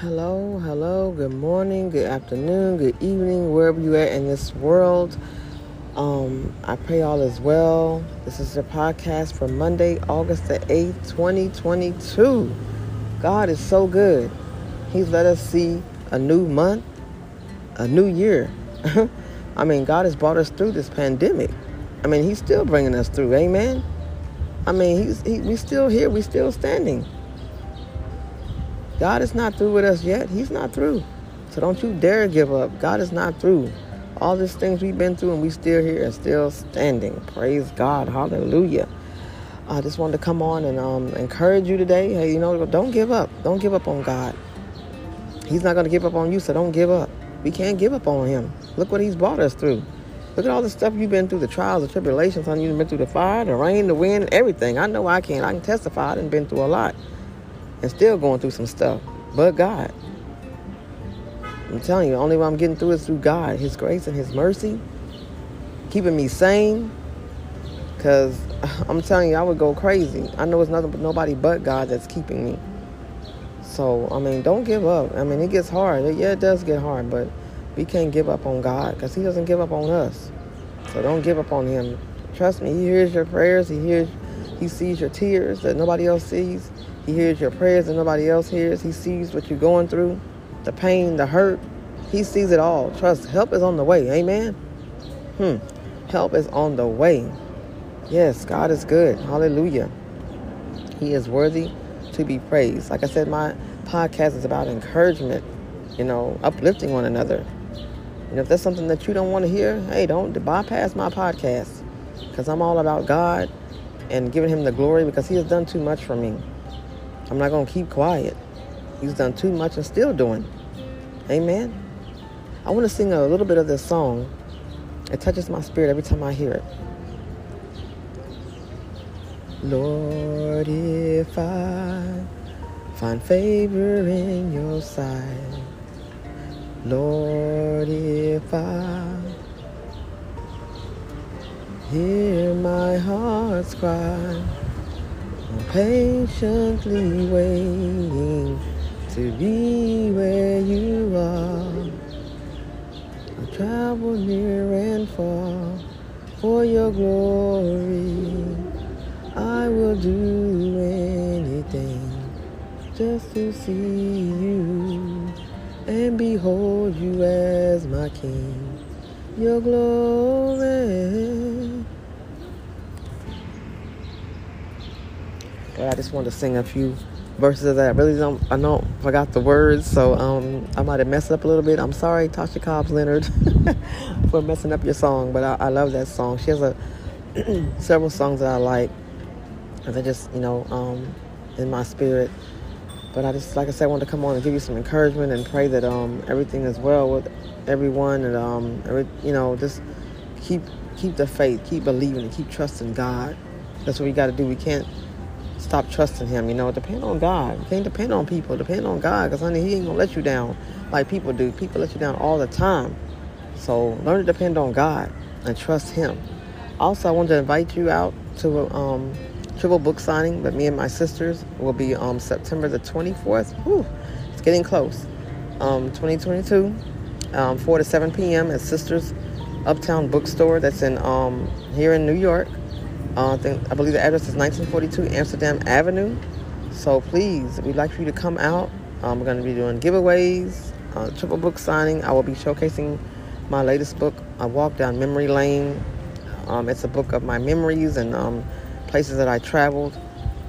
Hello, hello, good morning, good afternoon, good evening, wherever you are in this world. Um, I pray all is well. This is the podcast for Monday, August the 8th, 2022. God is so good. He's let us see a new month, a new year. I mean, God has brought us through this pandemic. I mean, He's still bringing us through. Amen. I mean, He's he, we still here. We still standing. God is not through with us yet. He's not through. So don't you dare give up. God is not through. All these things we've been through and we still here and still standing. Praise God. Hallelujah. I just wanted to come on and um, encourage you today. Hey, you know, don't give up. Don't give up on God. He's not going to give up on you, so don't give up. We can't give up on him. Look what he's brought us through. Look at all the stuff you've been through, the trials, the tribulations. Honey, you've been through the fire, the rain, the wind, everything. I know I can. I can testify. I've been through a lot and still going through some stuff. But God. I'm telling you, the only way I'm getting through is through God, His grace and His mercy, keeping me sane. Cause I'm telling you, I would go crazy. I know it's nothing but nobody but God that's keeping me. So I mean, don't give up. I mean, it gets hard. Yeah, it does get hard, but we can't give up on God because He doesn't give up on us. So don't give up on Him. Trust me, He hears your prayers. He hears, He sees your tears that nobody else sees. He hears your prayers that nobody else hears. He sees what you're going through, the pain, the hurt. He sees it all. Trust, help is on the way. Amen. Hmm. Help is on the way. Yes, God is good. Hallelujah. He is worthy to be praised. Like I said, my podcast is about encouragement, you know, uplifting one another. Know, if there's something that you don't want to hear, hey, don't bypass my podcast because I'm all about God and giving Him the glory because He has done too much for me. I'm not going to keep quiet. He's done too much and still doing. Amen. I want to sing a little bit of this song. It touches my spirit every time I hear it. Lord, if I find favor in your sight, Lord, if I hear my heart's cry, patiently waiting to be where you are. I travel near and far for your glory. I will do anything just to see you and behold you as my King. Your glory. But I just wanted to sing a few verses of that. I really don't, I don't forgot the words, so um, I might have messed up a little bit. I'm sorry, Tasha Cobbs Leonard, for messing up your song, but I, I love that song. She has a several songs that I like, and they just, you know, um, in my spirit. But I just, like I said, I wanted to come on and give you some encouragement and pray that um, everything is well with everyone, and um, every, you know, just keep keep the faith, keep believing, and keep trusting God. That's what we got to do. We can't stop trusting him. You know, depend on God. You can't depend on people. Depend on God, because honey, He ain't gonna let you down like people do. People let you down all the time. So learn to depend on God and trust Him. Also, I want to invite you out to a um, triple book signing, but me and my sisters will be um, September the 24th. Whew, it's getting close. Um, 2022, um, 4 to 7 p.m. at Sisters Uptown Bookstore. That's in um, here in New York. Uh, I, think, I believe the address is 1942 Amsterdam Avenue. So please, we'd like for you to come out. Um, we're going to be doing giveaways, uh, triple book signing. I will be showcasing my latest book, I Walk Down Memory Lane. Um, it's a book of my memories and um, places that I traveled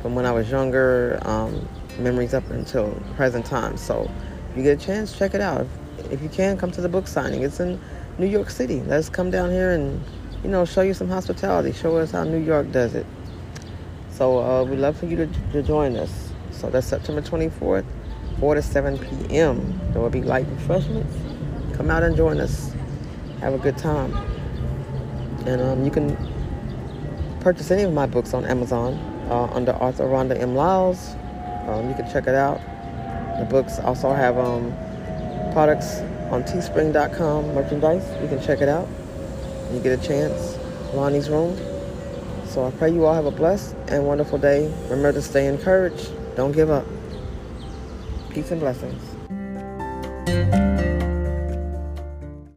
from when I was younger, um, memories up until present time. So if you get a chance, check it out. If, if you can, come to the book signing. It's in New York City. Let's come down here and you know, show you some hospitality. Show us how New York does it. So uh, we'd love for you to, to join us. So that's September 24th, 4 to 7 p.m. There will be light refreshments. Come out and join us. Have a good time. And um, you can purchase any of my books on Amazon uh, under Arthur Rhonda M. Lyles. Um, you can check it out. The books also have um, products on teespring.com merchandise. You can check it out you get a chance, Lonnie's Room. So I pray you all have a blessed and wonderful day. Remember to stay encouraged. Don't give up. Peace and blessings.